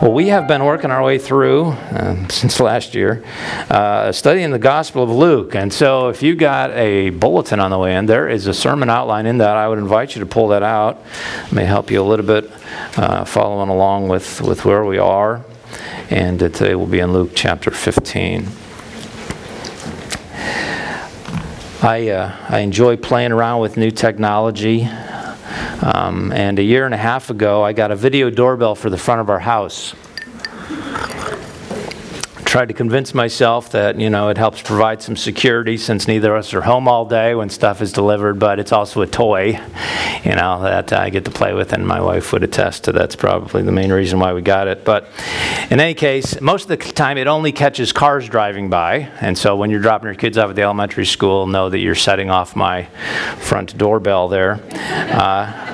Well, we have been working our way through uh, since last year, uh, studying the Gospel of Luke. And so, if you got a bulletin on the way in, there is a sermon outline in that. I would invite you to pull that out. It may help you a little bit uh, following along with, with where we are. And uh, today we'll be in Luke chapter 15. I, uh, I enjoy playing around with new technology. Um, and a year and a half ago, I got a video doorbell for the front of our house. Tried to convince myself that you know it helps provide some security since neither of us are home all day when stuff is delivered, but it's also a toy, you know that I get to play with, and my wife would attest to that's probably the main reason why we got it. But in any case, most of the time it only catches cars driving by, and so when you're dropping your kids off at the elementary school, know that you're setting off my front doorbell there. Uh,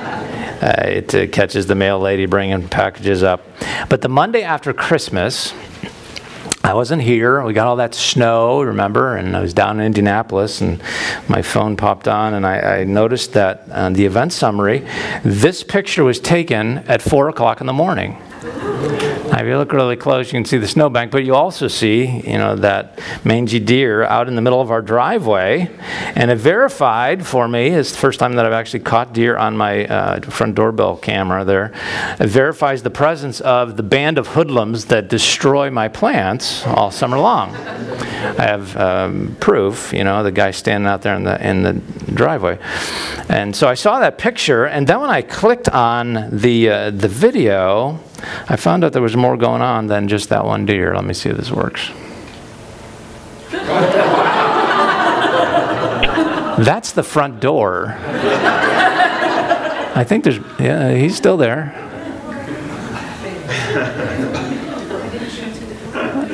uh, it uh, catches the mail lady bringing packages up. But the Monday after Christmas, I wasn't here. We got all that snow, remember? And I was down in Indianapolis, and my phone popped on, and I, I noticed that on the event summary, this picture was taken at 4 o'clock in the morning. If you look really close, you can see the snowbank, but you also see, you know, that mangy deer out in the middle of our driveway. And it verified for me, it's the first time that I've actually caught deer on my uh, front doorbell camera there. It verifies the presence of the band of hoodlums that destroy my plants all summer long. I have um, proof, you know, the guy standing out there in the, in the driveway. And so I saw that picture, and then when I clicked on the, uh, the video, I found out there was more going on than just that one deer. Let me see if this works. That's the front door. I think there's, yeah, he's still there.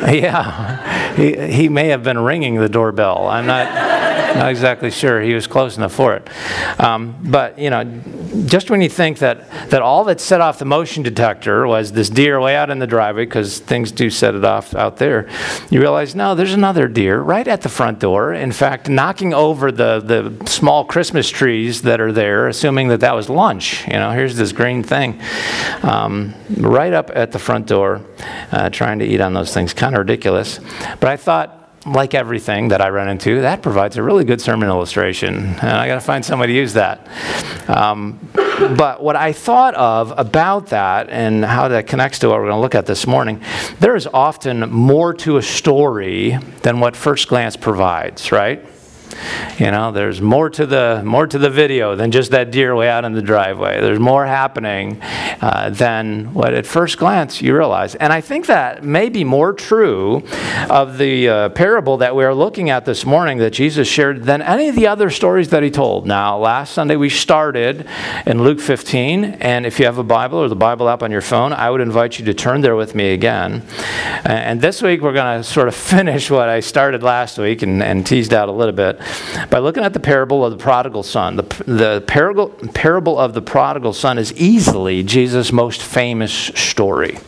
Yeah, he, he may have been ringing the doorbell. I'm not not exactly sure he was close enough for it. Um, but, you know, just when you think that, that all that set off the motion detector was this deer way out in the driveway, because things do set it off out there, you realize, no, there's another deer right at the front door. In fact, knocking over the, the small Christmas trees that are there, assuming that that was lunch. You know, here's this green thing um, right up at the front door, uh, trying to eat on those things. Kind of ridiculous. But I thought, like everything that I run into, that provides a really good sermon illustration. And I got to find somebody to use that. Um, but what I thought of about that and how that connects to what we're going to look at this morning, there is often more to a story than what first glance provides, right? You know, there's more to the more to the video than just that deer way out in the driveway. There's more happening uh, than what at first glance you realize. And I think that may be more true of the uh, parable that we are looking at this morning that Jesus shared than any of the other stories that he told. Now, last Sunday we started in Luke 15, and if you have a Bible or the Bible app on your phone, I would invite you to turn there with me again. And this week we're going to sort of finish what I started last week and, and teased out a little bit by looking at the parable of the prodigal son. The, the parable, parable of the prodigal son is easily Jesus' most famous story.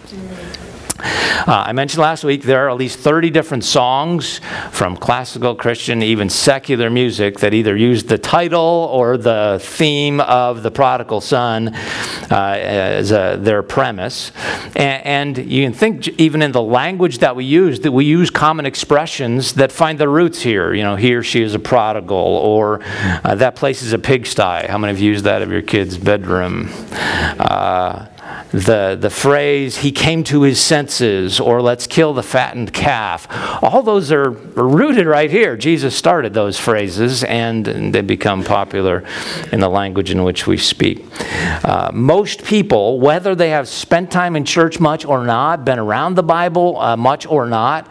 Uh, I mentioned last week there are at least 30 different songs from classical, Christian, even secular music that either use the title or the theme of the prodigal son uh, as a, their premise. And, and, you can think even in the language that we use, that we use common expressions that find their roots here. You know, he or she is a prodigal, or uh, that place is a pigsty. How many of you used that of your kid's bedroom? Uh, the, the phrase, he came to his senses, or let's kill the fattened calf, all those are rooted right here. Jesus started those phrases, and, and they become popular in the language in which we speak. Uh, most people, whether they have spent time in church much or not, been around the Bible uh, much or not,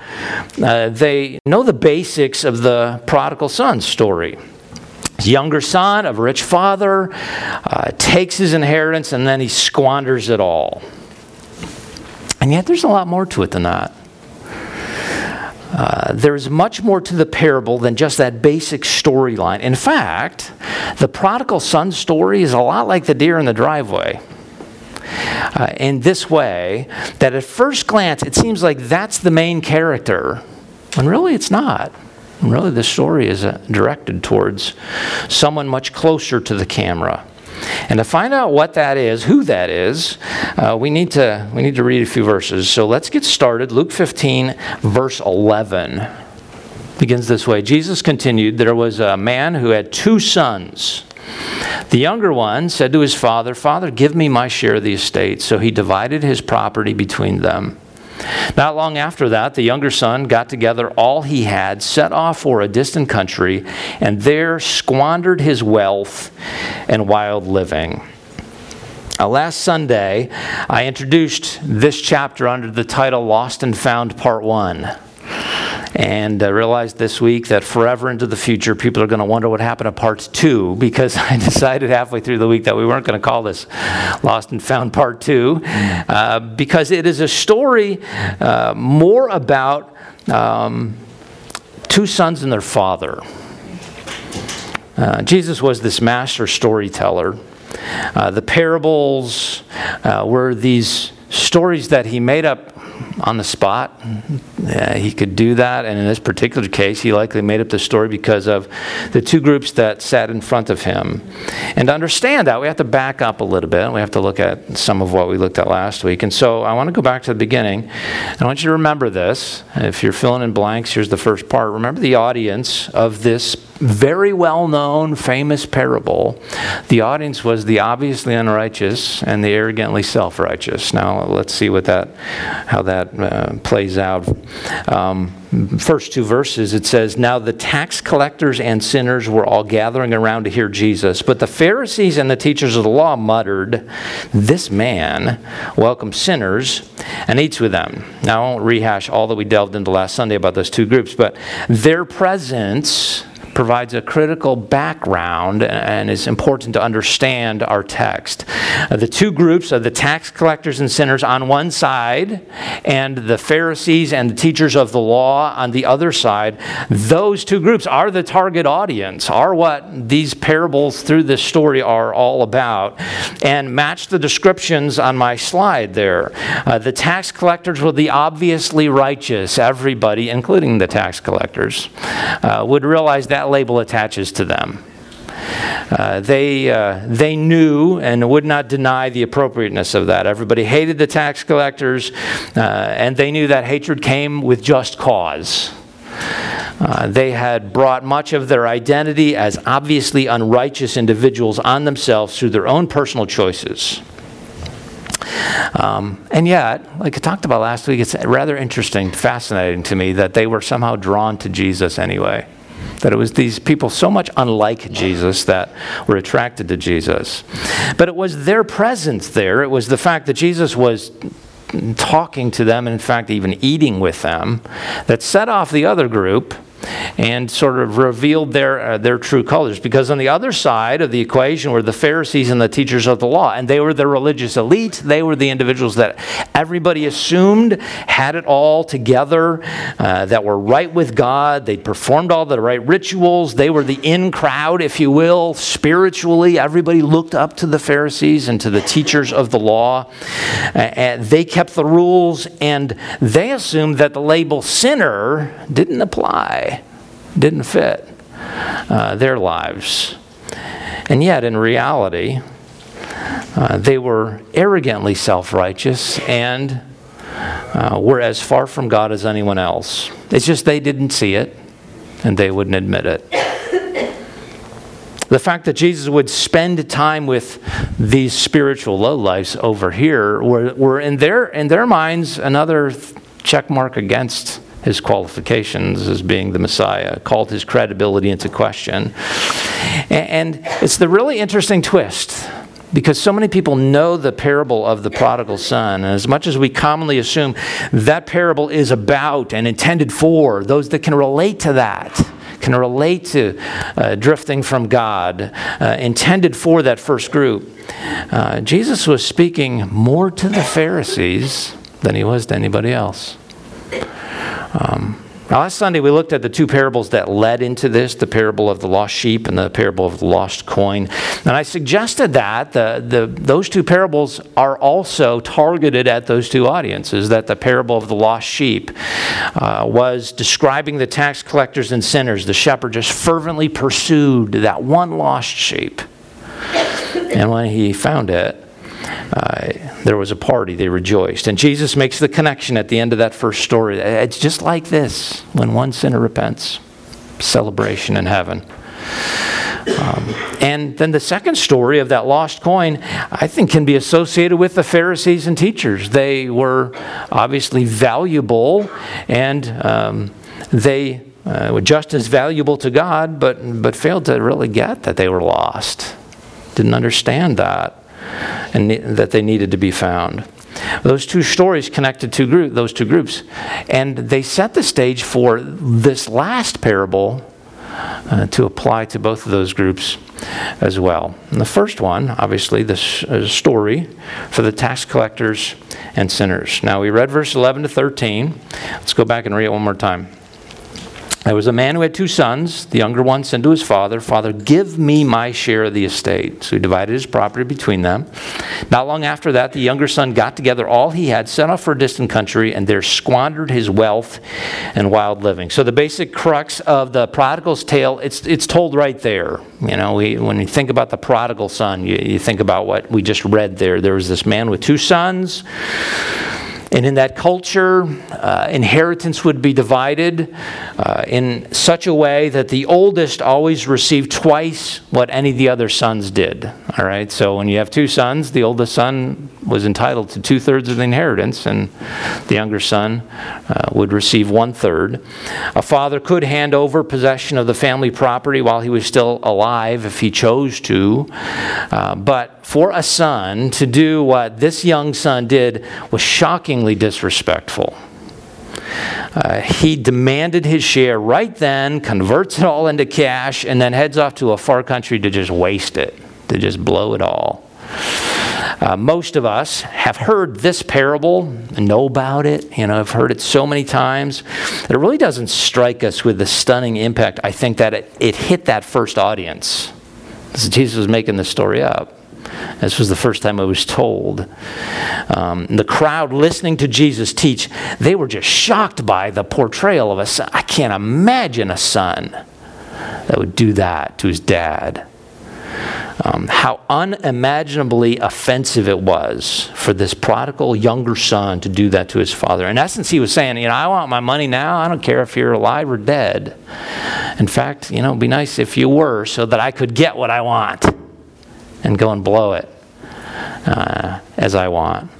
uh, they know the basics of the prodigal son story younger son of a rich father uh, takes his inheritance and then he squanders it all. And yet, there's a lot more to it than that. Uh, there's much more to the parable than just that basic storyline. In fact, the prodigal son story is a lot like the deer in the driveway. Uh, in this way, that at first glance it seems like that's the main character, when really it's not. Really, the story is uh, directed towards someone much closer to the camera. And to find out what that is, who that is, uh, we, need to, we need to read a few verses. So let's get started. Luke 15, verse 11 begins this way Jesus continued, There was a man who had two sons. The younger one said to his father, Father, give me my share of the estate. So he divided his property between them. Not long after that, the younger son got together all he had, set off for a distant country, and there squandered his wealth in wild living. Now, last Sunday, I introduced this chapter under the title Lost and Found Part 1 and I realized this week that forever into the future, people are going to wonder what happened to part two because I decided halfway through the week that we weren't going to call this Lost and Found Part Two uh, because it is a story uh, more about um, two sons and their father. Uh, Jesus was this master storyteller. Uh, the parables uh, were these stories that he made up on the spot. Yeah, he could do that, and in this particular case, he likely made up the story because of the two groups that sat in front of him. And to understand that, we have to back up a little bit. We have to look at some of what we looked at last week. And so I want to go back to the beginning. I want you to remember this. If you're filling in blanks, here's the first part. Remember the audience of this very well known, famous parable. The audience was the obviously unrighteous and the arrogantly self righteous. Now, let's see what that, how that uh, plays out. Um, first two verses, it says, Now the tax collectors and sinners were all gathering around to hear Jesus, but the Pharisees and the teachers of the law muttered, This man welcomes sinners and eats with them. Now, I won't rehash all that we delved into last Sunday about those two groups, but their presence provides a critical background and is important to understand our text. Uh, the two groups of the tax collectors and sinners on one side, and the Pharisees and the teachers of the law on the other side, those two groups are the target audience, are what these parables through this story are all about, and match the descriptions on my slide there. Uh, the tax collectors were the obviously righteous, everybody, including the tax collectors, uh, would realize that that label attaches to them. Uh, they, uh, they knew and would not deny the appropriateness of that. Everybody hated the tax collectors, uh, and they knew that hatred came with just cause. Uh, they had brought much of their identity as obviously unrighteous individuals on themselves through their own personal choices. Um, and yet, like I talked about last week, it's rather interesting, fascinating to me that they were somehow drawn to Jesus anyway. That it was these people so much unlike Jesus that were attracted to Jesus. But it was their presence there, it was the fact that Jesus was talking to them, and in fact, even eating with them, that set off the other group and sort of revealed their, uh, their true colors. Because on the other side of the equation were the Pharisees and the teachers of the law, and they were the religious elite. They were the individuals that everybody assumed had it all together, uh, that were right with God. They performed all the right rituals. They were the in crowd, if you will, spiritually. Everybody looked up to the Pharisees and to the teachers of the law. Uh, and they kept the rules, and they assumed that the label sinner didn't apply didn't fit uh, their lives. And yet, in reality, uh, they were arrogantly self righteous and uh, were as far from God as anyone else. It's just they didn't see it and they wouldn't admit it. The fact that Jesus would spend time with these spiritual lowlifes over here were, were in, their, in their minds another check mark against his qualifications as being the Messiah, called his credibility into question. And it's the really interesting twist because so many people know the parable of the prodigal son. And as much as we commonly assume that parable is about and intended for those that can relate to that, can relate to uh, drifting from God, uh, intended for that first group, uh, Jesus was speaking more to the Pharisees than he was to anybody else. Um, last Sunday, we looked at the two parables that led into this the parable of the lost sheep and the parable of the lost coin. And I suggested that the, the, those two parables are also targeted at those two audiences, that the parable of the lost sheep uh, was describing the tax collectors and sinners. The shepherd just fervently pursued that one lost sheep. And when he found it, uh, there was a party. They rejoiced. And Jesus makes the connection at the end of that first story. It's just like this when one sinner repents, celebration in heaven. Um, and then the second story of that lost coin, I think, can be associated with the Pharisees and teachers. They were obviously valuable and um, they uh, were just as valuable to God, but, but failed to really get that they were lost. Didn't understand that and ne- that they needed to be found. Those two stories connected two group, those two groups, and they set the stage for this last parable uh, to apply to both of those groups as well. And the first one, obviously, the uh, story for the tax collectors and sinners. Now, we read verse 11 to 13. Let's go back and read it one more time. There was a man who had two sons. The younger one said to his father, Father, give me my share of the estate. So he divided his property between them. Not long after that, the younger son got together all he had, set off for a distant country, and there squandered his wealth and wild living. So the basic crux of the prodigal's tale, it's, it's told right there. You know, we, when you think about the prodigal son, you, you think about what we just read there. There was this man with two sons. And in that culture, uh, inheritance would be divided uh, in such a way that the oldest always received twice what any of the other sons did. All right, so when you have two sons, the oldest son was entitled to two thirds of the inheritance, and the younger son uh, would receive one third. A father could hand over possession of the family property while he was still alive if he chose to, uh, but for a son to do what this young son did was shockingly disrespectful. Uh, he demanded his share right then, converts it all into cash, and then heads off to a far country to just waste it, to just blow it all. Uh, most of us have heard this parable and know about it. You know, I've heard it so many times that it really doesn't strike us with the stunning impact. I think that it, it hit that first audience. Jesus was making the story up. This was the first time I was told. Um, the crowd listening to Jesus teach, they were just shocked by the portrayal of a son. I can't imagine a son that would do that to his dad. Um, how unimaginably offensive it was for this prodigal younger son to do that to his father. In essence, he was saying, You know, I want my money now. I don't care if you're alive or dead. In fact, you know, it'd be nice if you were so that I could get what I want and go and blow it uh, as I want.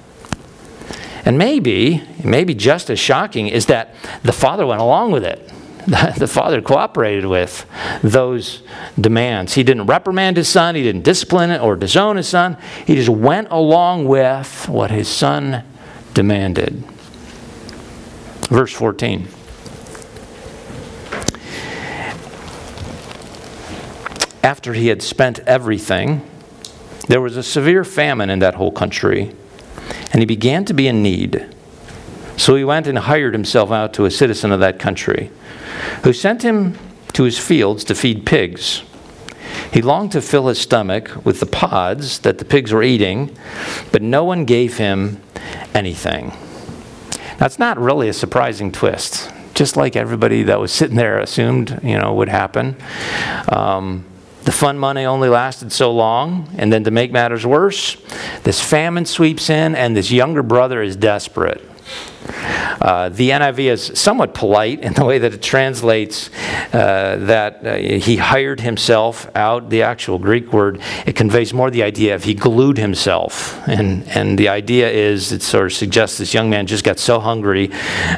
And maybe, maybe just as shocking is that the father went along with it. The father cooperated with those demands. He didn't reprimand his son, he didn't discipline it or disown his son. He just went along with what his son demanded. Verse 14. After he had spent everything, there was a severe famine in that whole country, and he began to be in need. So he went and hired himself out to a citizen of that country, who sent him to his fields to feed pigs. He longed to fill his stomach with the pods that the pigs were eating, but no one gave him anything. That's not really a surprising twist, just like everybody that was sitting there assumed, you know, would happen. Um, the fund money only lasted so long, and then to make matters worse, this famine sweeps in, and this younger brother is desperate. Uh, the NIV is somewhat polite in the way that it translates uh, that uh, he hired himself out. The actual Greek word, it conveys more the idea of he glued himself. And, and the idea is, it sort of suggests this young man just got so hungry,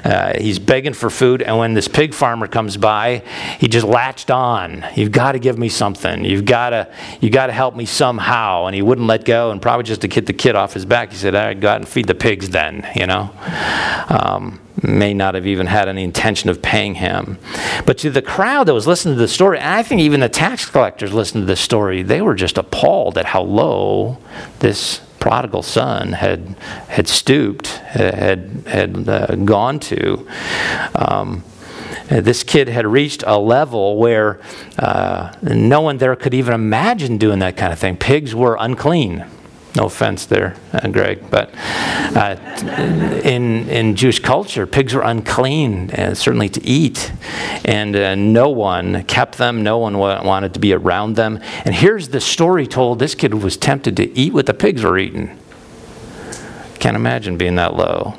uh, he's begging for food, and when this pig farmer comes by, he just latched on. You've got to give me something. You've got to, you got to help me somehow. And he wouldn't let go, and probably just to get the kid off his back, he said, All right, go out and feed the pigs then, you know. Um, may not have even had any intention of paying him. But to the crowd that was listening to the story, and I think even the tax collectors listened to the story, they were just appalled at how low this prodigal son had had stooped, had had uh, gone to. Um, this kid had reached a level where uh, no one there could even imagine doing that kind of thing. Pigs were unclean. No offense there, uh, Greg, but uh, in, in Jewish culture, pigs were unclean, uh, certainly to eat, and uh, no one kept them, no one wa- wanted to be around them. And here's the story told this kid was tempted to eat what the pigs were eating. Can't imagine being that low.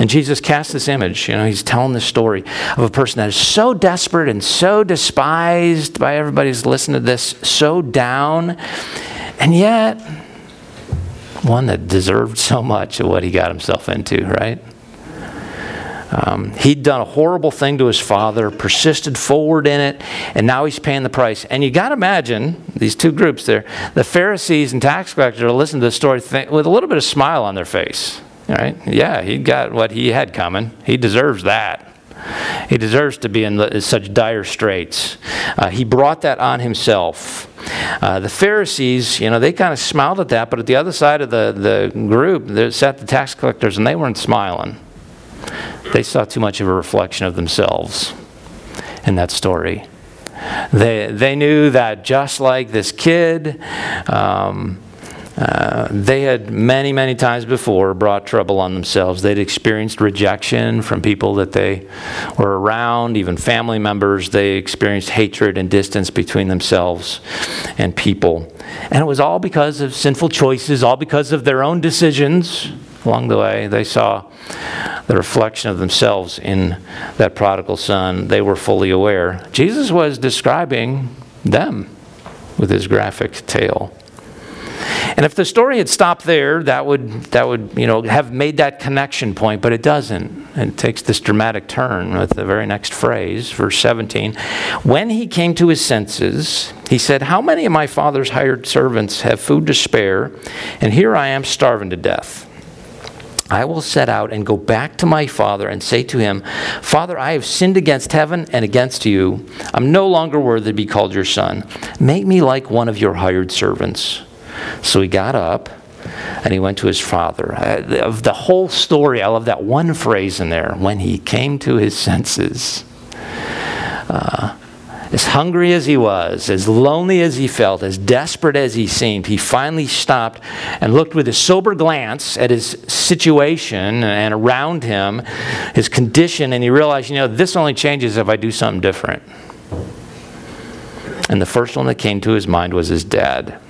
And Jesus casts this image. You know, he's telling the story of a person that is so desperate and so despised by everybody who's listening to this, so down, and yet one that deserved so much of what he got himself into, right? Um, he'd done a horrible thing to his father, persisted forward in it, and now he's paying the price. And you got to imagine these two groups there the Pharisees and tax collectors are listening to the story th- with a little bit of smile on their face. Right? Yeah, he got what he had coming. He deserves that. He deserves to be in such dire straits. Uh, he brought that on himself. Uh, the Pharisees, you know, they kind of smiled at that, but at the other side of the, the group, there sat the tax collectors, and they weren't smiling. They saw too much of a reflection of themselves in that story. They, they knew that just like this kid, um, uh, they had many, many times before brought trouble on themselves. They'd experienced rejection from people that they were around, even family members. They experienced hatred and distance between themselves and people. And it was all because of sinful choices, all because of their own decisions along the way. They saw the reflection of themselves in that prodigal son. They were fully aware. Jesus was describing them with his graphic tale. And if the story had stopped there, that would, that would you know, have made that connection point, but it doesn't. It takes this dramatic turn with the very next phrase, verse 17. When he came to his senses, he said, How many of my father's hired servants have food to spare, and here I am starving to death? I will set out and go back to my father and say to him, Father, I have sinned against heaven and against you. I'm no longer worthy to be called your son. Make me like one of your hired servants. So he got up and he went to his father. Uh, of the whole story, I love that one phrase in there when he came to his senses. Uh, as hungry as he was, as lonely as he felt, as desperate as he seemed, he finally stopped and looked with a sober glance at his situation and around him, his condition, and he realized, you know, this only changes if I do something different. And the first one that came to his mind was his dad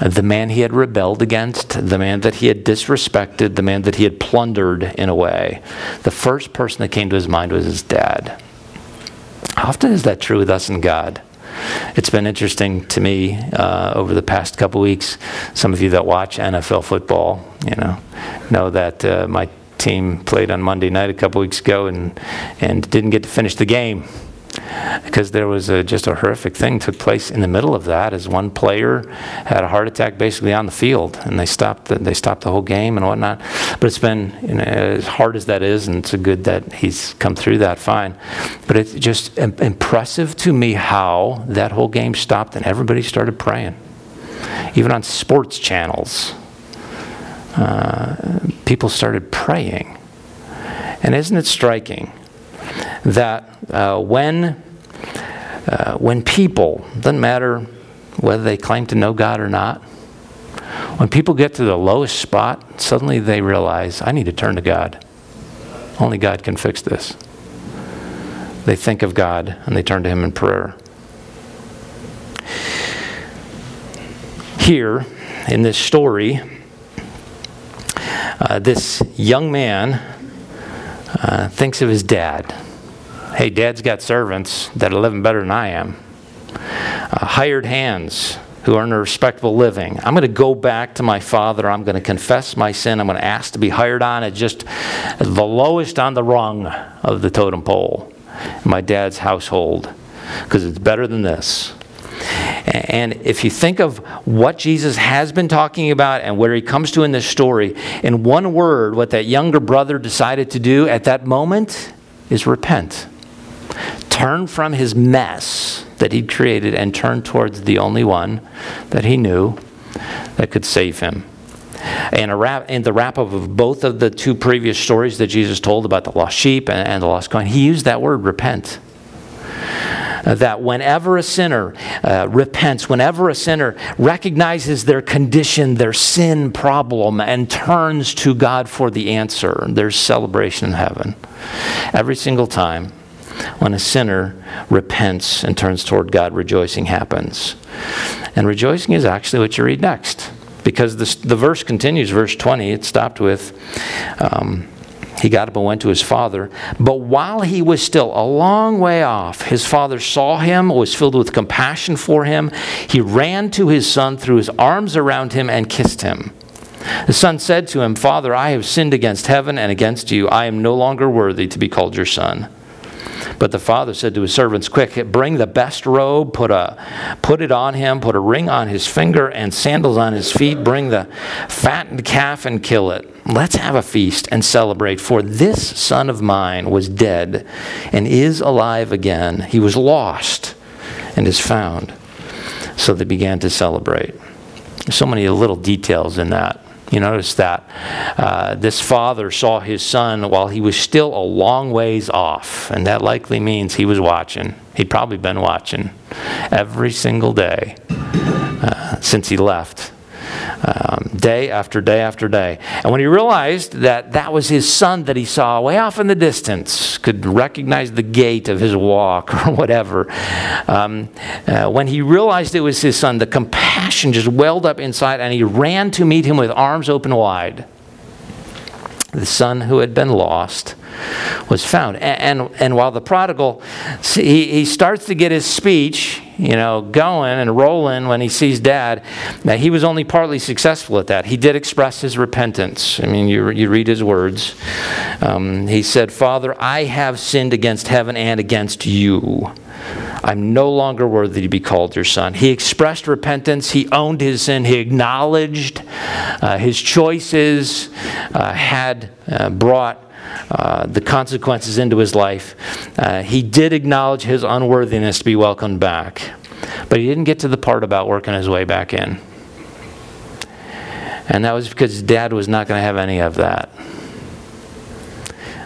the man he had rebelled against, the man that he had disrespected, the man that he had plundered in a way. The first person that came to his mind was his dad. Often is that true with us and God? It's been interesting to me uh, over the past couple weeks. Some of you that watch NFL football, you know, know that uh, my team played on Monday night a couple weeks ago and and didn't get to finish the game because there was a, just a horrific thing took place in the middle of that as one player had a heart attack basically on the field and they stopped the, they stopped the whole game and whatnot. But it's been you know, as hard as that is and it's good that he's come through that fine. But it's just impressive to me how that whole game stopped and everybody started praying. Even on sports channels uh, people started praying. And isn't it striking that uh, when, uh, when people, doesn't matter whether they claim to know God or not, when people get to the lowest spot, suddenly they realize, I need to turn to God. Only God can fix this. They think of God and they turn to Him in prayer. Here, in this story, uh, this young man uh, thinks of his dad hey, dad's got servants that are living better than I am, uh, hired hands who earn a respectable living. I'm going to go back to my father. I'm going to confess my sin. I'm going to ask to be hired on at just the lowest on the rung of the totem pole in my dad's household because it's better than this. And if you think of what Jesus has been talking about and where he comes to in this story, in one word, what that younger brother decided to do at that moment is repent turn from his mess that he'd created and turn towards the only one that he knew that could save him. And, wrap, and the wrap up of both of the two previous stories that Jesus told about the lost sheep and, and the lost coin, he used that word repent. Uh, that whenever a sinner uh, repents, whenever a sinner recognizes their condition, their sin problem, and turns to God for the answer, there's celebration in heaven. Every single time when a sinner repents and turns toward God, rejoicing happens. And rejoicing is actually what you read next. Because the verse continues, verse 20, it stopped with. Um, he got up and went to his father. But while he was still a long way off, his father saw him, was filled with compassion for him. He ran to his son, threw his arms around him, and kissed him. The son said to him, Father, I have sinned against heaven and against you. I am no longer worthy to be called your son. But the father said to his servants, Quick, bring the best robe, put, a, put it on him, put a ring on his finger, and sandals on his feet. Bring the fattened calf and kill it. Let's have a feast and celebrate, for this son of mine was dead and is alive again. He was lost and is found. So they began to celebrate. so many little details in that. You notice that uh, this father saw his son while he was still a long ways off, and that likely means he was watching. He'd probably been watching every single day uh, since he left um, day after day after day. And when he realized that that was his son that he saw way off in the distance, could recognize the gait of his walk or whatever, um, uh, when he realized it was his son, the compassion just welled up inside and he ran to meet him with arms open wide. The son who had been lost was found. And, and, and while the prodigal, he, he starts to get his speech, you know, going and rolling when he sees dad, now he was only partly successful at that. He did express his repentance. I mean, you, you read his words. Um, he said, Father, I have sinned against heaven and against you. I'm no longer worthy to be called your son. He expressed repentance. He owned his sin. He acknowledged uh, his choices uh, had uh, brought uh, the consequences into his life. Uh, he did acknowledge his unworthiness to be welcomed back, but he didn't get to the part about working his way back in. And that was because his dad was not going to have any of that.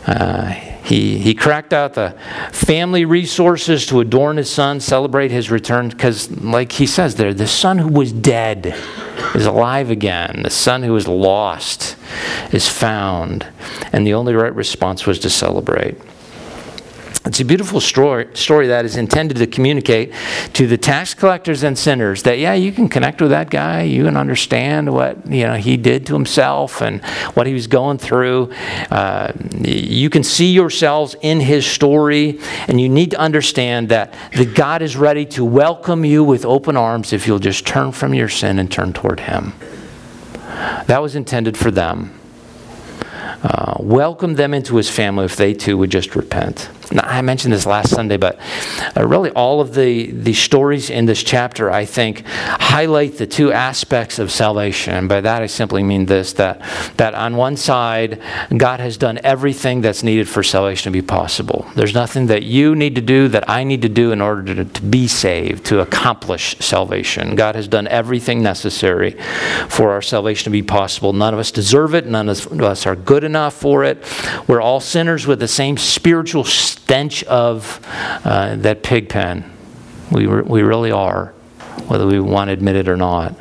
Uh, he, he cracked out the family resources to adorn his son, celebrate his return, because, like he says there, the son who was dead is alive again. The son who was lost is found. And the only right response was to celebrate. It's a beautiful story, story that is intended to communicate to the tax collectors and sinners that, yeah, you can connect with that guy. You can understand what you know he did to himself and what he was going through. Uh, you can see yourselves in his story, and you need to understand that, that God is ready to welcome you with open arms if you'll just turn from your sin and turn toward him. That was intended for them. Uh, welcome them into his family if they too would just repent. Now, I mentioned this last Sunday, but uh, really all of the, the stories in this chapter, I think, highlight the two aspects of salvation. And by that, I simply mean this that, that on one side, God has done everything that's needed for salvation to be possible. There's nothing that you need to do that I need to do in order to, to be saved, to accomplish salvation. God has done everything necessary for our salvation to be possible. None of us deserve it, none of us are good enough for it. We're all sinners with the same spiritual stench of uh, that pig pen. We, re- we really are, whether we want to admit it or not.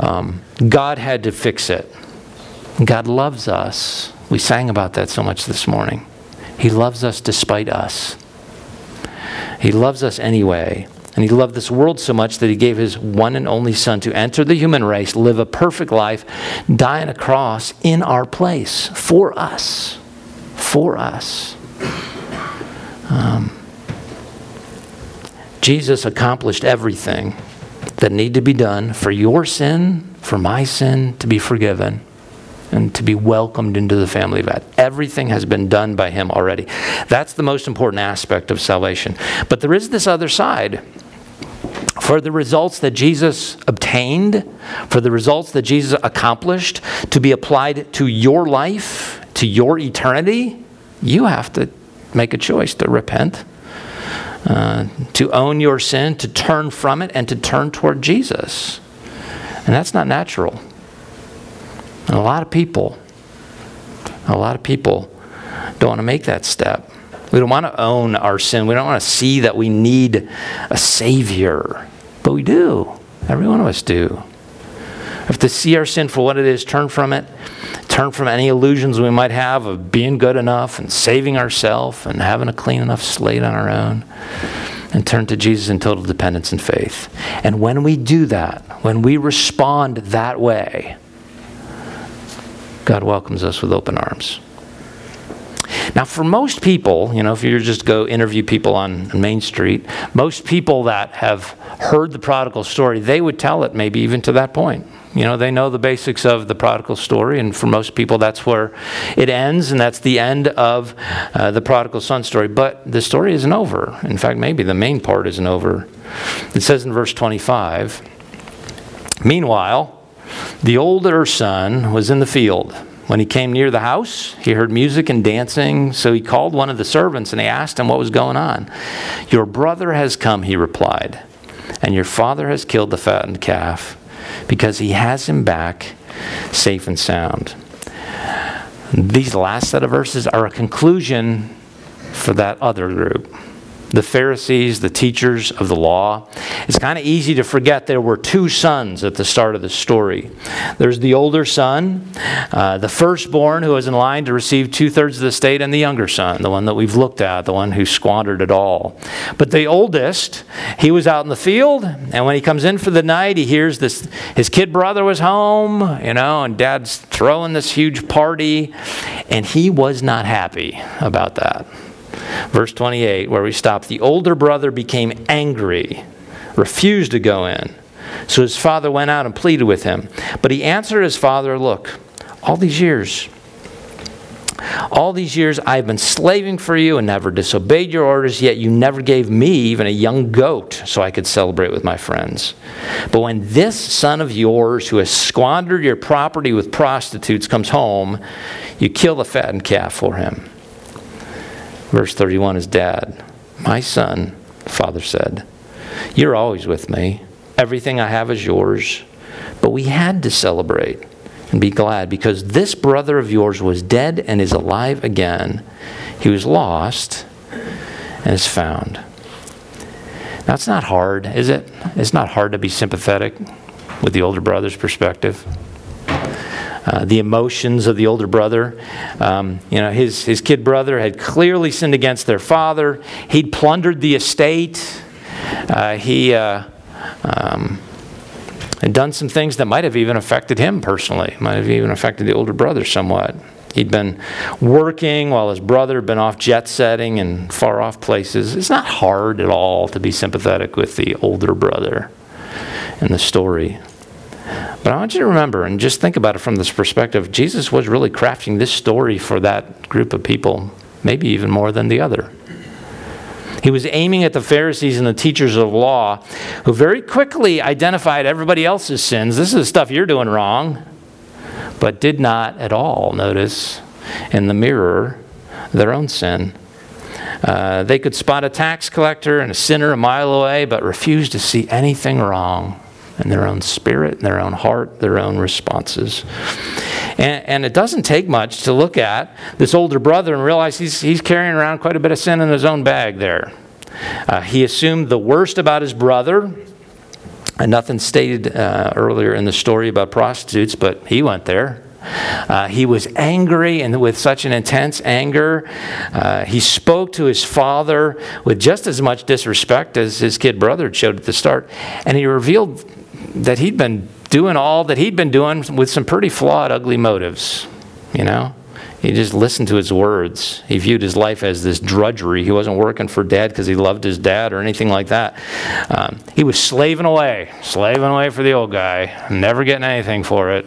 Um, God had to fix it. God loves us. We sang about that so much this morning. He loves us despite us. He loves us anyway. And he loved this world so much that he gave his one and only Son to enter the human race, live a perfect life, die on a cross in our place for us. For us. Um, Jesus accomplished everything that needed to be done for your sin, for my sin to be forgiven, and to be welcomed into the family of God. Everything has been done by Him already. That's the most important aspect of salvation. But there is this other side. For the results that Jesus obtained, for the results that Jesus accomplished to be applied to your life, to your eternity, you have to make a choice to repent, uh, to own your sin, to turn from it, and to turn toward Jesus. And that's not natural. And a lot of people, a lot of people don't want to make that step. We don't want to own our sin. We don't want to see that we need a Savior. But we do. Every one of us do. Have to see our sin for what it is, turn from it, turn from any illusions we might have of being good enough and saving ourselves and having a clean enough slate on our own, and turn to Jesus in total dependence and faith. And when we do that, when we respond that way, God welcomes us with open arms. Now, for most people, you know, if you just go interview people on Main Street, most people that have heard the prodigal story, they would tell it maybe even to that point. You know, they know the basics of the prodigal story, and for most people, that's where it ends, and that's the end of uh, the prodigal son story. But the story isn't over. In fact, maybe the main part isn't over. It says in verse 25 Meanwhile, the older son was in the field. When he came near the house, he heard music and dancing, so he called one of the servants and he asked him what was going on. Your brother has come, he replied, and your father has killed the fattened calf because he has him back safe and sound. These last set of verses are a conclusion for that other group the Pharisees, the teachers of the law. It's kind of easy to forget there were two sons at the start of the story. There's the older son, uh, the firstborn who was in line to receive two thirds of the state, and the younger son, the one that we've looked at, the one who squandered it all. But the oldest, he was out in the field, and when he comes in for the night, he hears this his kid brother was home, you know, and dad's throwing this huge party, and he was not happy about that. Verse 28, where we stop, the older brother became angry, refused to go in. So his father went out and pleaded with him. But he answered his father, Look, all these years, all these years I've been slaving for you and never disobeyed your orders, yet you never gave me even a young goat so I could celebrate with my friends. But when this son of yours, who has squandered your property with prostitutes, comes home, you kill the fattened calf for him. Verse 31 is Dad, my son, father said, You're always with me. Everything I have is yours. But we had to celebrate and be glad because this brother of yours was dead and is alive again. He was lost and is found. Now, it's not hard, is it? It's not hard to be sympathetic with the older brother's perspective. Uh, the emotions of the older brother. Um, you know, his, his kid brother had clearly sinned against their father. He'd plundered the estate. Uh, he uh, um, had done some things that might have even affected him personally, might have even affected the older brother somewhat. He'd been working while his brother had been off jet setting in far off places. It's not hard at all to be sympathetic with the older brother in the story. But I want you to remember and just think about it from this perspective Jesus was really crafting this story for that group of people, maybe even more than the other. He was aiming at the Pharisees and the teachers of law who very quickly identified everybody else's sins. This is the stuff you're doing wrong, but did not at all notice in the mirror their own sin. Uh, they could spot a tax collector and a sinner a mile away, but refused to see anything wrong and their own spirit, and their own heart, their own responses. And, and, it doesn't take much to look at this older brother and realize he's, he's carrying around quite a bit of sin in his own bag there. Uh, he assumed the worst about his brother. And nothing stated uh, earlier in the story about prostitutes, but he went there. Uh, he was angry and with such an intense anger. Uh, he spoke to his father with just as much disrespect as his kid brother showed at the start. And he revealed that he'd been doing all that he'd been doing with some pretty flawed, ugly motives. You know? He just listened to his words. He viewed his life as this drudgery. He wasn't working for dad because he loved his dad or anything like that. Um, he was slaving away, slaving away for the old guy, never getting anything for it.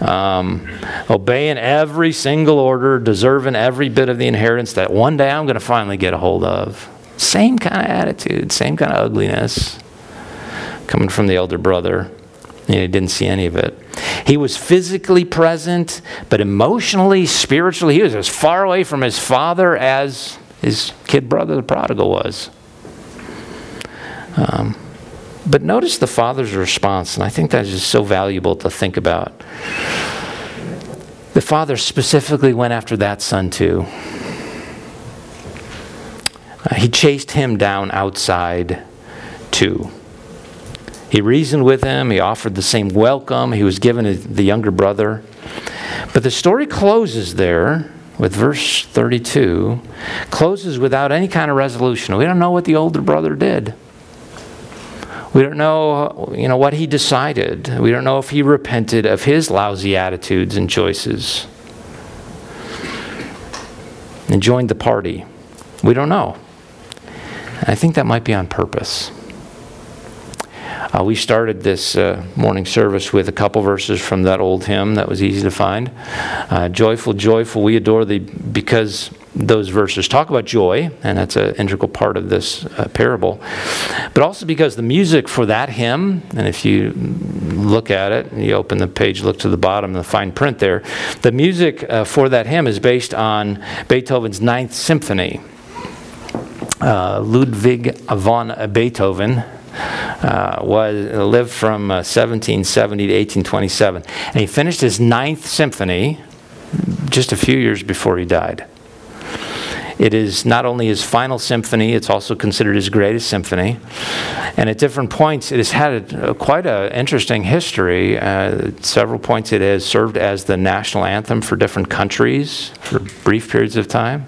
Um, obeying every single order, deserving every bit of the inheritance that one day I'm going to finally get a hold of. Same kind of attitude, same kind of ugliness coming from the elder brother. And he didn't see any of it. He was physically present, but emotionally, spiritually, he was as far away from his father as his kid brother, the prodigal, was. Um, but notice the father's response, and I think that is so valuable to think about. The father specifically went after that son too. Uh, he chased him down outside too. He reasoned with him, he offered the same welcome he was given the younger brother. But the story closes there with verse 32, closes without any kind of resolution. We don't know what the older brother did. We don't know, you know, what he decided. We don't know if he repented of his lousy attitudes and choices and joined the party. We don't know. I think that might be on purpose. Uh, we started this uh, morning service with a couple verses from that old hymn that was easy to find. Uh, joyful, joyful, we adore thee because those verses talk about joy, and that's an integral part of this uh, parable. But also because the music for that hymn, and if you look at it, you open the page, look to the bottom, the fine print there, the music uh, for that hymn is based on Beethoven's Ninth Symphony. Uh, Ludwig von Beethoven uh, was lived from uh, 1770 to 1827, and he finished his Ninth Symphony just a few years before he died. It is not only his final symphony, it's also considered his greatest symphony. And at different points, it has had a, quite an interesting history. Uh, several points, it has served as the national anthem for different countries for brief periods of time.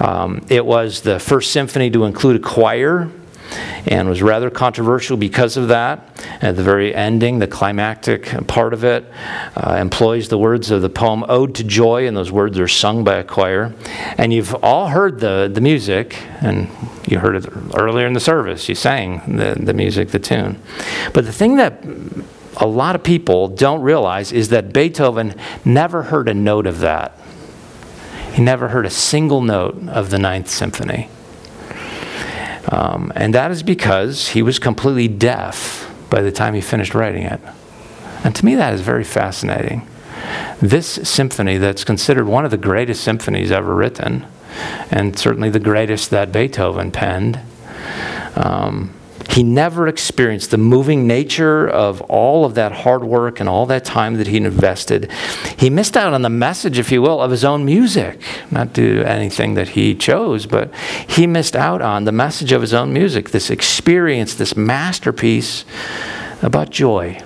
Um, it was the first symphony to include a choir and was rather controversial because of that. At the very ending, the climactic part of it uh, employs the words of the poem Ode to Joy, and those words are sung by a choir. And you've all heard the, the music, and you heard it earlier in the service. You sang the, the music, the tune. But the thing that a lot of people don't realize is that Beethoven never heard a note of that. He never heard a single note of the Ninth Symphony. Um, and that is because he was completely deaf by the time he finished writing it. And to me, that is very fascinating. This symphony, that's considered one of the greatest symphonies ever written, and certainly the greatest that Beethoven penned, um, he never experienced the moving nature of all of that hard work and all that time that he invested. He missed out on the message, if you will, of his own music. Not to anything that he chose, but he missed out on the message of his own music, this experience, this masterpiece about joy.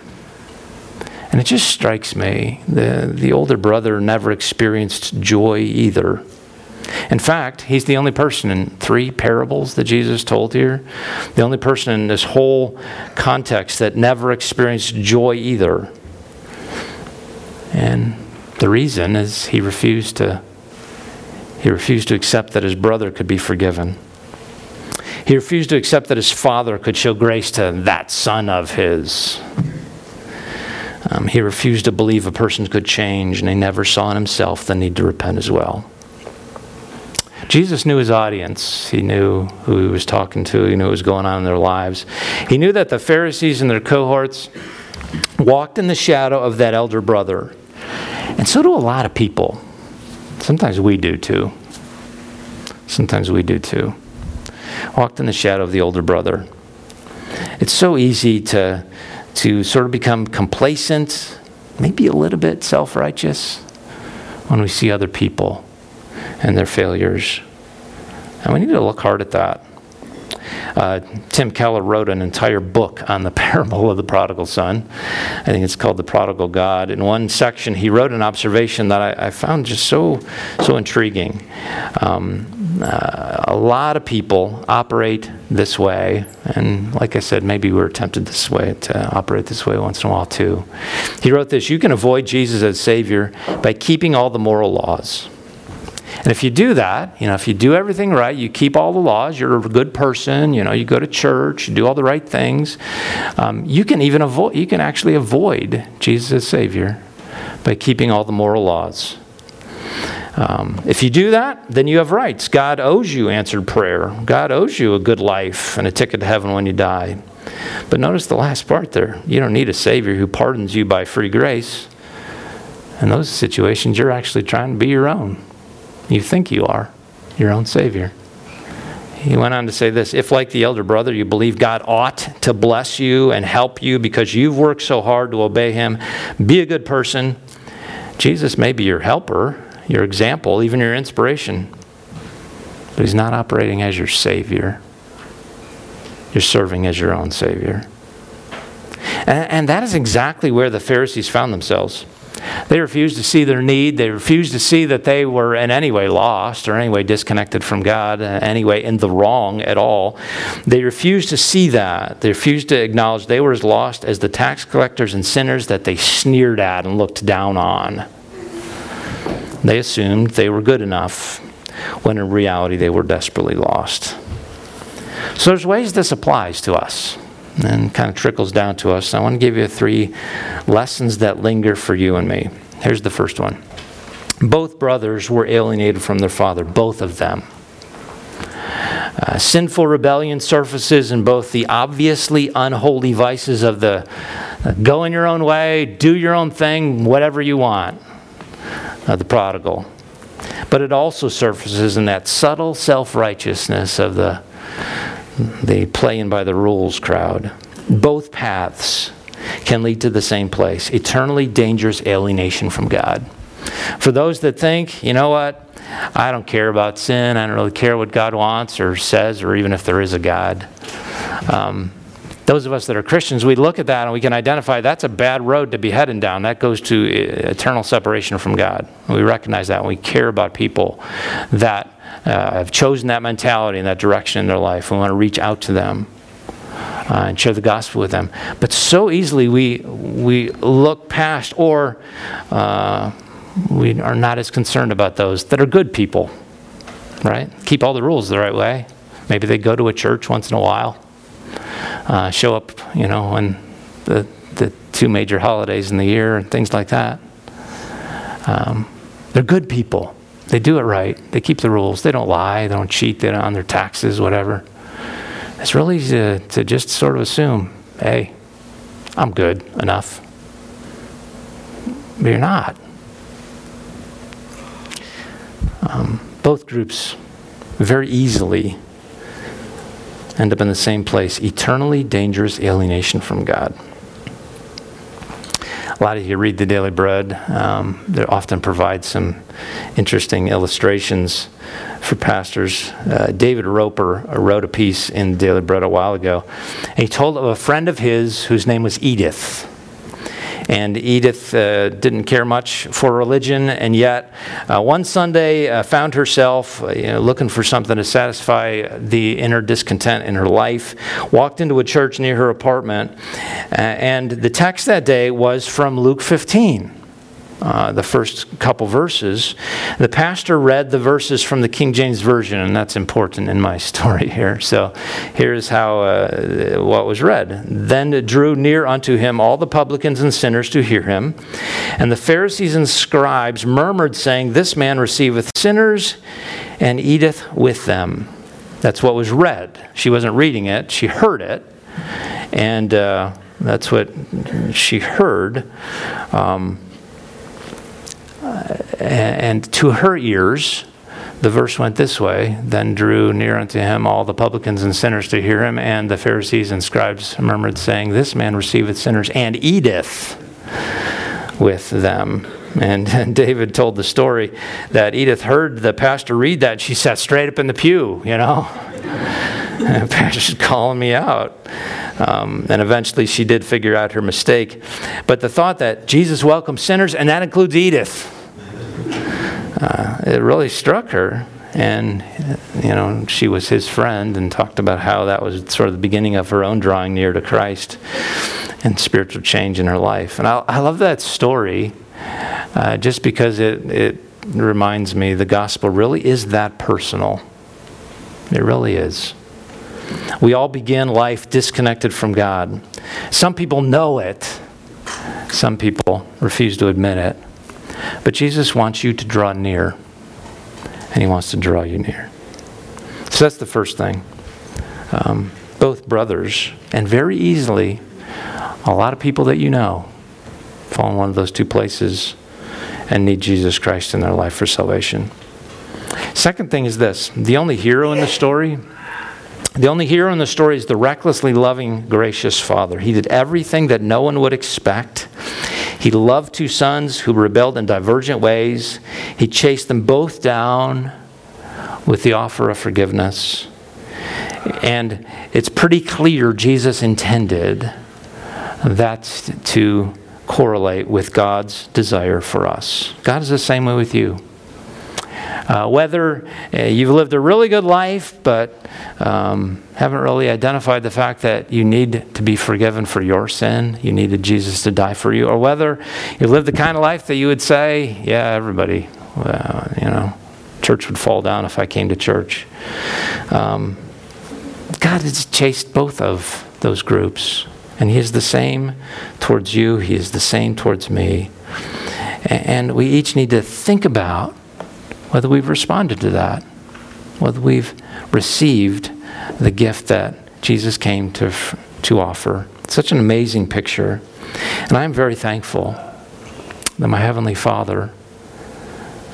And it just strikes me the, the older brother never experienced joy either. In fact, he's the only person in three parables that Jesus told here, the only person in this whole context that never experienced joy either. And the reason is he refused to he refused to accept that his brother could be forgiven. He refused to accept that his father could show grace to that son of his. Um, he refused to believe a person could change, and he never saw in himself the need to repent as well. Jesus knew his audience. He knew who he was talking to. He knew what was going on in their lives. He knew that the Pharisees and their cohorts walked in the shadow of that elder brother. And so do a lot of people. Sometimes we do too. Sometimes we do too. Walked in the shadow of the older brother. It's so easy to, to sort of become complacent, maybe a little bit self righteous when we see other people and their failures. And we need to look hard at that. Uh, Tim Keller wrote an entire book on the parable of the prodigal son. I think it's called The Prodigal God. In one section, he wrote an observation that I, I found just so, so intriguing. Um, uh, a lot of people operate this way, and like I said, maybe we're tempted this way to operate this way once in a while too. He wrote this You can avoid Jesus as Savior by keeping all the moral laws. And if you do that, you know, if you do everything right, you keep all the laws, you're a good person, you know, you go to church, you do all the right things, um, you can even avoid, you can actually avoid Jesus as Savior by keeping all the moral laws. Um, if you do that, then you have rights. God owes you answered prayer. God owes you a good life and a ticket to heaven when you die. But notice the last part there. You don't need a Savior who pardons you by free grace. In those situations, you're actually trying to be your own. You think you are your own Savior. He went on to say this If, like the elder brother, you believe God ought to bless you and help you because you've worked so hard to obey Him, be a good person. Jesus may be your helper, your example, even your inspiration. but he's not operating as your Savior. You're serving as your own Savior. And, and that is exactly where the Pharisees found themselves. They refused to see their need. They refused to see that they were in any way lost or any way disconnected from God, uh, anyway in the wrong at all. They refused to see that. They refused to acknowledge they were as lost as the tax collectors and sinners that they sneered at and looked down on. They assumed they were good enough when in reality they were desperately lost. So there's ways this applies to us and kind of trickles down to us. I want to give you three lessons that linger for you and me. Here's the first one. Both brothers were alienated from their father, both of them. Uh, sinful rebellion surfaces in both the obviously unholy vices of the uh, go in your own way, do your own thing, whatever you want, uh, the prodigal. But it also surfaces in that subtle self righteousness of the the playing by the rules crowd. Both paths can lead to the same place eternally dangerous alienation from God. For those that think, you know what, I don't care about sin, I don't really care what God wants or says, or even if there is a God. Um, those of us that are Christians, we look at that and we can identify that's a bad road to be heading down. That goes to eternal separation from God. We recognize that and we care about people that uh, have chosen that mentality and that direction in their life. We want to reach out to them. Uh, and share the gospel with them. But so easily we, we look past or uh, we are not as concerned about those that are good people, right? Keep all the rules the right way. Maybe they go to a church once in a while, uh, show up, you know, on the, the two major holidays in the year and things like that. Um, they're good people. They do it right. They keep the rules. They don't lie. They don't cheat. They don't on their taxes, whatever. It's really easy to, to just sort of assume, hey, I'm good enough. But you're not. Um, both groups very easily end up in the same place eternally dangerous alienation from God. A lot of you read the Daily Bread. Um, they often provide some interesting illustrations for pastors. Uh, David Roper wrote a piece in Daily Bread a while ago. And he told of a friend of his whose name was Edith. And Edith uh, didn't care much for religion, and yet uh, one Sunday uh, found herself uh, you know, looking for something to satisfy the inner discontent in her life. Walked into a church near her apartment, uh, and the text that day was from Luke 15 uh, the first couple verses. The pastor read the verses from the King James Version, and that's important in my story here. So here's how uh, what was read. Then drew near unto him all the publicans and sinners to hear him. And the Pharisees and scribes murmured, saying, This man receiveth sinners and eateth with them. That's what was read. She wasn't reading it, she heard it. And uh, that's what she heard. Um, and to her ears, the verse went this way Then drew near unto him all the publicans and sinners to hear him, and the Pharisees and scribes murmured, saying, This man receiveth sinners and Edith with them. And, and, David told the story that Edith heard the pastor read that. She sat straight up in the pew, you know. and the pastor's calling me out. Um, and eventually she did figure out her mistake. But the thought that Jesus welcomes sinners, and that includes Edith uh, it really struck her. And, you know, she was his friend and talked about how that was sort of the beginning of her own drawing near to Christ and spiritual change in her life. And I, I love that story uh, just because it, it reminds me the gospel really is that personal. It really is. We all begin life disconnected from God. Some people know it, some people refuse to admit it. But Jesus wants you to draw near, and He wants to draw you near. So that's the first thing. Um, both brothers, and very easily, a lot of people that you know fall in one of those two places and need Jesus Christ in their life for salvation. Second thing is this the only hero in the story. The only hero in the story is the recklessly loving, gracious father. He did everything that no one would expect. He loved two sons who rebelled in divergent ways. He chased them both down with the offer of forgiveness. And it's pretty clear Jesus intended that to correlate with God's desire for us. God is the same way with you. Uh, whether uh, you've lived a really good life but um, haven't really identified the fact that you need to be forgiven for your sin, you needed Jesus to die for you, or whether you lived the kind of life that you would say, yeah, everybody, well, you know, church would fall down if I came to church. Um, God has chased both of those groups. And He is the same towards you, He is the same towards me. And we each need to think about whether we've responded to that, whether we've received the gift that Jesus came to, to offer. It's such an amazing picture. And I'm very thankful that my Heavenly Father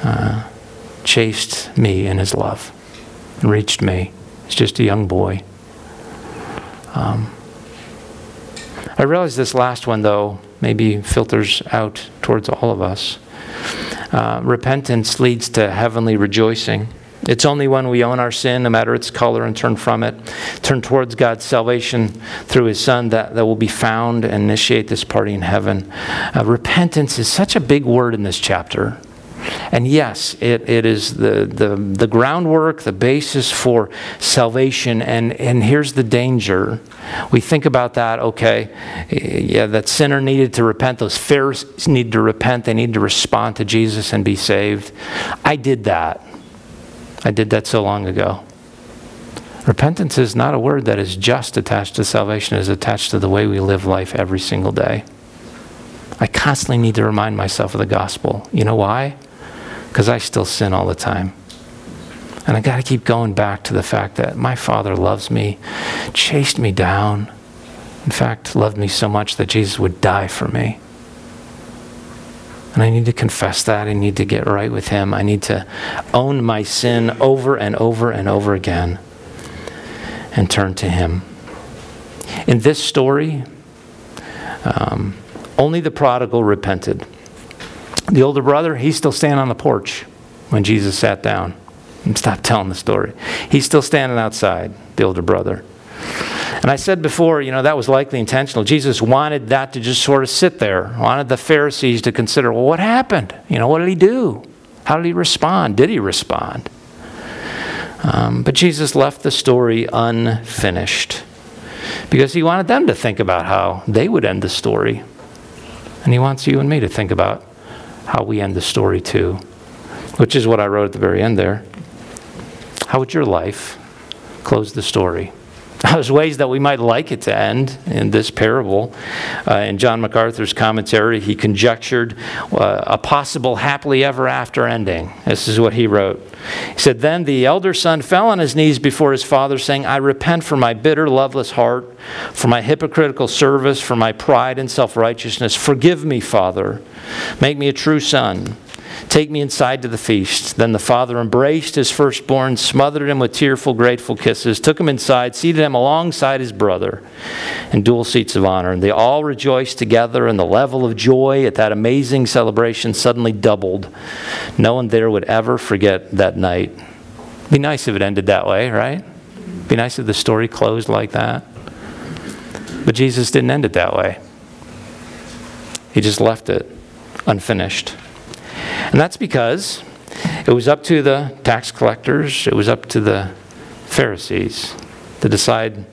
uh, chased me in His love and reached me as just a young boy. Um, I realize this last one, though, maybe filters out towards all of us. Uh, repentance leads to heavenly rejoicing. It's only when we own our sin, no matter its color, and turn from it, turn towards God's salvation through His Son, that, that will be found and initiate this party in heaven. Uh, repentance is such a big word in this chapter. And yes, it, it is the, the, the groundwork, the basis for salvation. And, and here's the danger. We think about that, okay, yeah, that sinner needed to repent. Those Pharisees need to repent. They need to respond to Jesus and be saved. I did that. I did that so long ago. Repentance is not a word that is just attached to salvation, it is attached to the way we live life every single day. I constantly need to remind myself of the gospel. You know why? Because I still sin all the time. And I got to keep going back to the fact that my Father loves me, chased me down. In fact, loved me so much that Jesus would die for me. And I need to confess that. I need to get right with Him. I need to own my sin over and over and over again and turn to Him. In this story, um, only the prodigal repented. The older brother, he's still standing on the porch when Jesus sat down. Stop telling the story. He's still standing outside, the older brother. And I said before, you know, that was likely intentional. Jesus wanted that to just sort of sit there, wanted the Pharisees to consider, well, what happened? You know, what did he do? How did he respond? Did he respond? Um, but Jesus left the story unfinished because he wanted them to think about how they would end the story. And he wants you and me to think about how we end the story too, which is what I wrote at the very end there. How would your life close the story? There's ways that we might like it to end in this parable. Uh, in John MacArthur's commentary, he conjectured uh, a possible happily ever after ending. This is what he wrote. He said, Then the elder son fell on his knees before his father, saying, I repent for my bitter, loveless heart, for my hypocritical service, for my pride and self righteousness. Forgive me, Father. Make me a true son. Take me inside to the feast. Then the father embraced his firstborn, smothered him with tearful, grateful kisses, took him inside, seated him alongside his brother in dual seats of honor. And they all rejoiced together, and the level of joy at that amazing celebration suddenly doubled. No one there would ever forget that night. Be nice if it ended that way, right? Be nice if the story closed like that. But Jesus didn't end it that way. He just left it unfinished. And that's because it was up to the tax collectors, it was up to the Pharisees to decide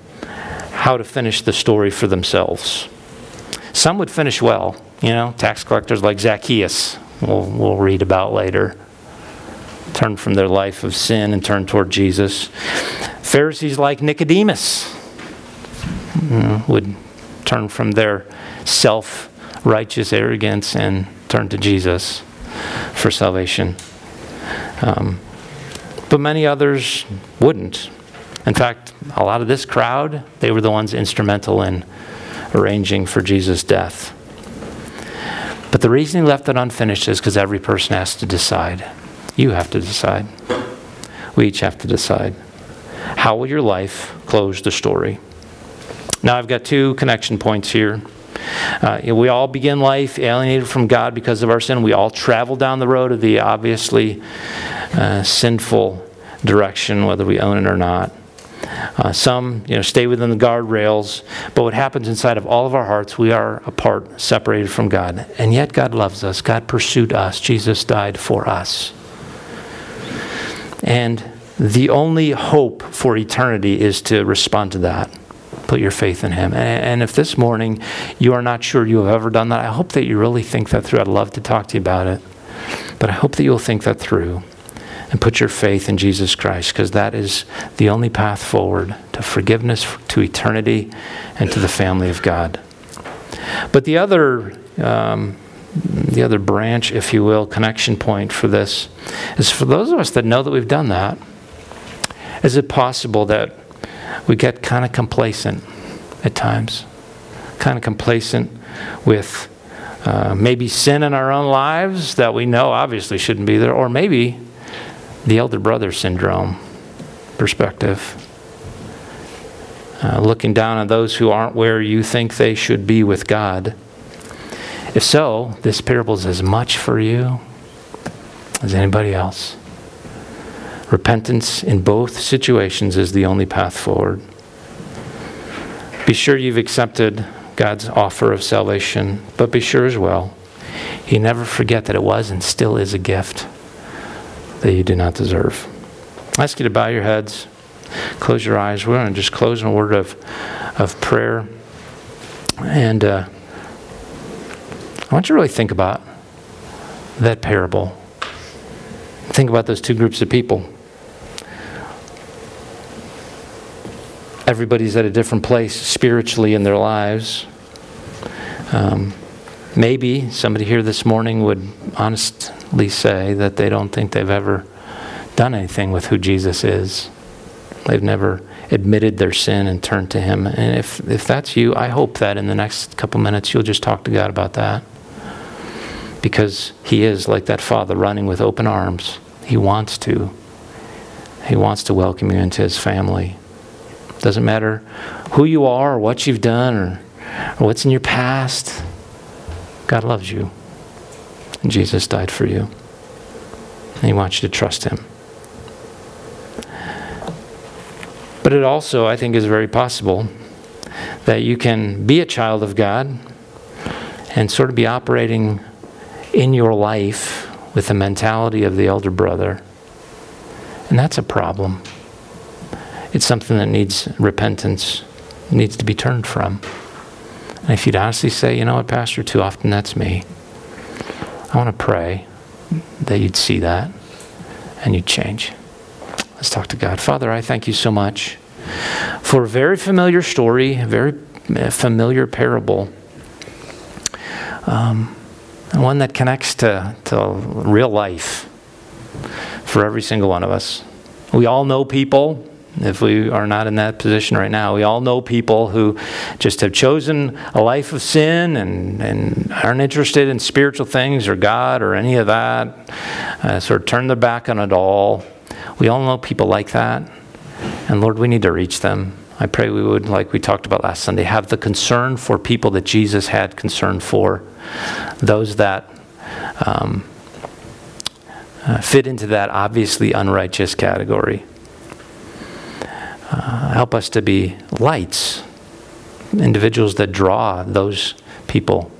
how to finish the story for themselves. Some would finish well, you know, tax collectors like Zacchaeus, we'll, we'll read about later, turn from their life of sin and turn toward Jesus. Pharisees like Nicodemus you know, would turn from their self righteous arrogance and turn to Jesus for salvation. Um, but many others wouldn't. In fact, a lot of this crowd, they were the ones instrumental in arranging for Jesus' death. But the reason he left it unfinished is because every person has to decide. You have to decide. We each have to decide. How will your life close the story? Now, I've got two connection points here. Uh, we all begin life alienated from God because of our sin. We all travel down the road of the obviously uh, sinful direction, whether we own it or not. Uh, some, you know, stay within the guardrails, but what happens inside of all of our hearts, we are apart, separated from God. And yet God loves us. God pursued us. Jesus died for us. And the only hope for eternity is to respond to that. Put your faith in Him. And if this morning you are not sure you have ever done that, I hope that you really think that through. I'd love to talk to you about it. But I hope that you'll think that through and put your faith in Jesus Christ because that is the only path forward to forgiveness, to eternity, and to the family of God. But the other. Um, the other branch, if you will, connection point for this is for those of us that know that we've done that. Is it possible that we get kind of complacent at times? Kind of complacent with uh, maybe sin in our own lives that we know obviously shouldn't be there, or maybe the elder brother syndrome perspective. Uh, looking down on those who aren't where you think they should be with God. If so, this parable is as much for you as anybody else. Repentance in both situations is the only path forward. Be sure you've accepted God's offer of salvation, but be sure as well, He never forget that it was and still is a gift that you do not deserve. I ask you to bow your heads, close your eyes. We're going to just close in a word of, of prayer. And uh, I want you to really think about that parable. Think about those two groups of people. Everybody's at a different place spiritually in their lives. Um, maybe somebody here this morning would honestly say that they don't think they've ever done anything with who Jesus is. They've never admitted their sin and turned to Him. And if, if that's you, I hope that in the next couple minutes you'll just talk to God about that. Because He is like that Father running with open arms. He wants to. He wants to welcome you into His family. Doesn't matter who you are or what you've done or, or what's in your past. God loves you. And Jesus died for you. And He wants you to trust Him. But it also, I think, is very possible that you can be a child of God and sort of be operating in your life with the mentality of the elder brother. And that's a problem. It's something that needs repentance, needs to be turned from. And if you'd honestly say, you know what, Pastor, too often that's me, I want to pray that you'd see that and you'd change. Let's talk to God. Father, I thank you so much for a very familiar story, a very familiar parable, um, one that connects to, to real life for every single one of us. We all know people if we are not in that position right now. We all know people who just have chosen a life of sin and, and aren't interested in spiritual things or God or any of that, uh, sort of turn their back on it all. We all know people like that. And Lord, we need to reach them. I pray we would, like we talked about last Sunday, have the concern for people that Jesus had concern for, those that um, uh, fit into that obviously unrighteous category. Uh, help us to be lights, individuals that draw those people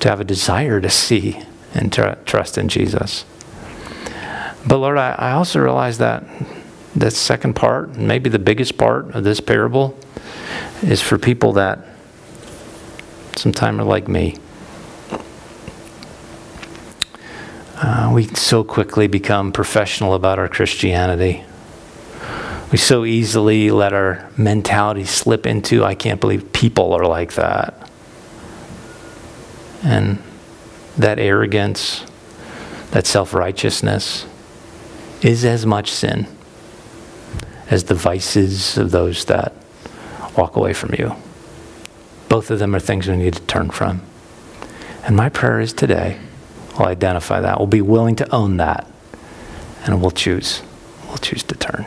to have a desire to see and tr- trust in Jesus. But Lord, I, I also realize that the second part, maybe the biggest part of this parable, is for people that sometimes are like me. Uh, we so quickly become professional about our Christianity. We so easily let our mentality slip into, I can't believe people are like that. And that arrogance, that self righteousness, is as much sin as the vices of those that walk away from you. Both of them are things we need to turn from. And my prayer is today, we'll identify that. We'll be willing to own that. And we'll choose. We'll choose to turn.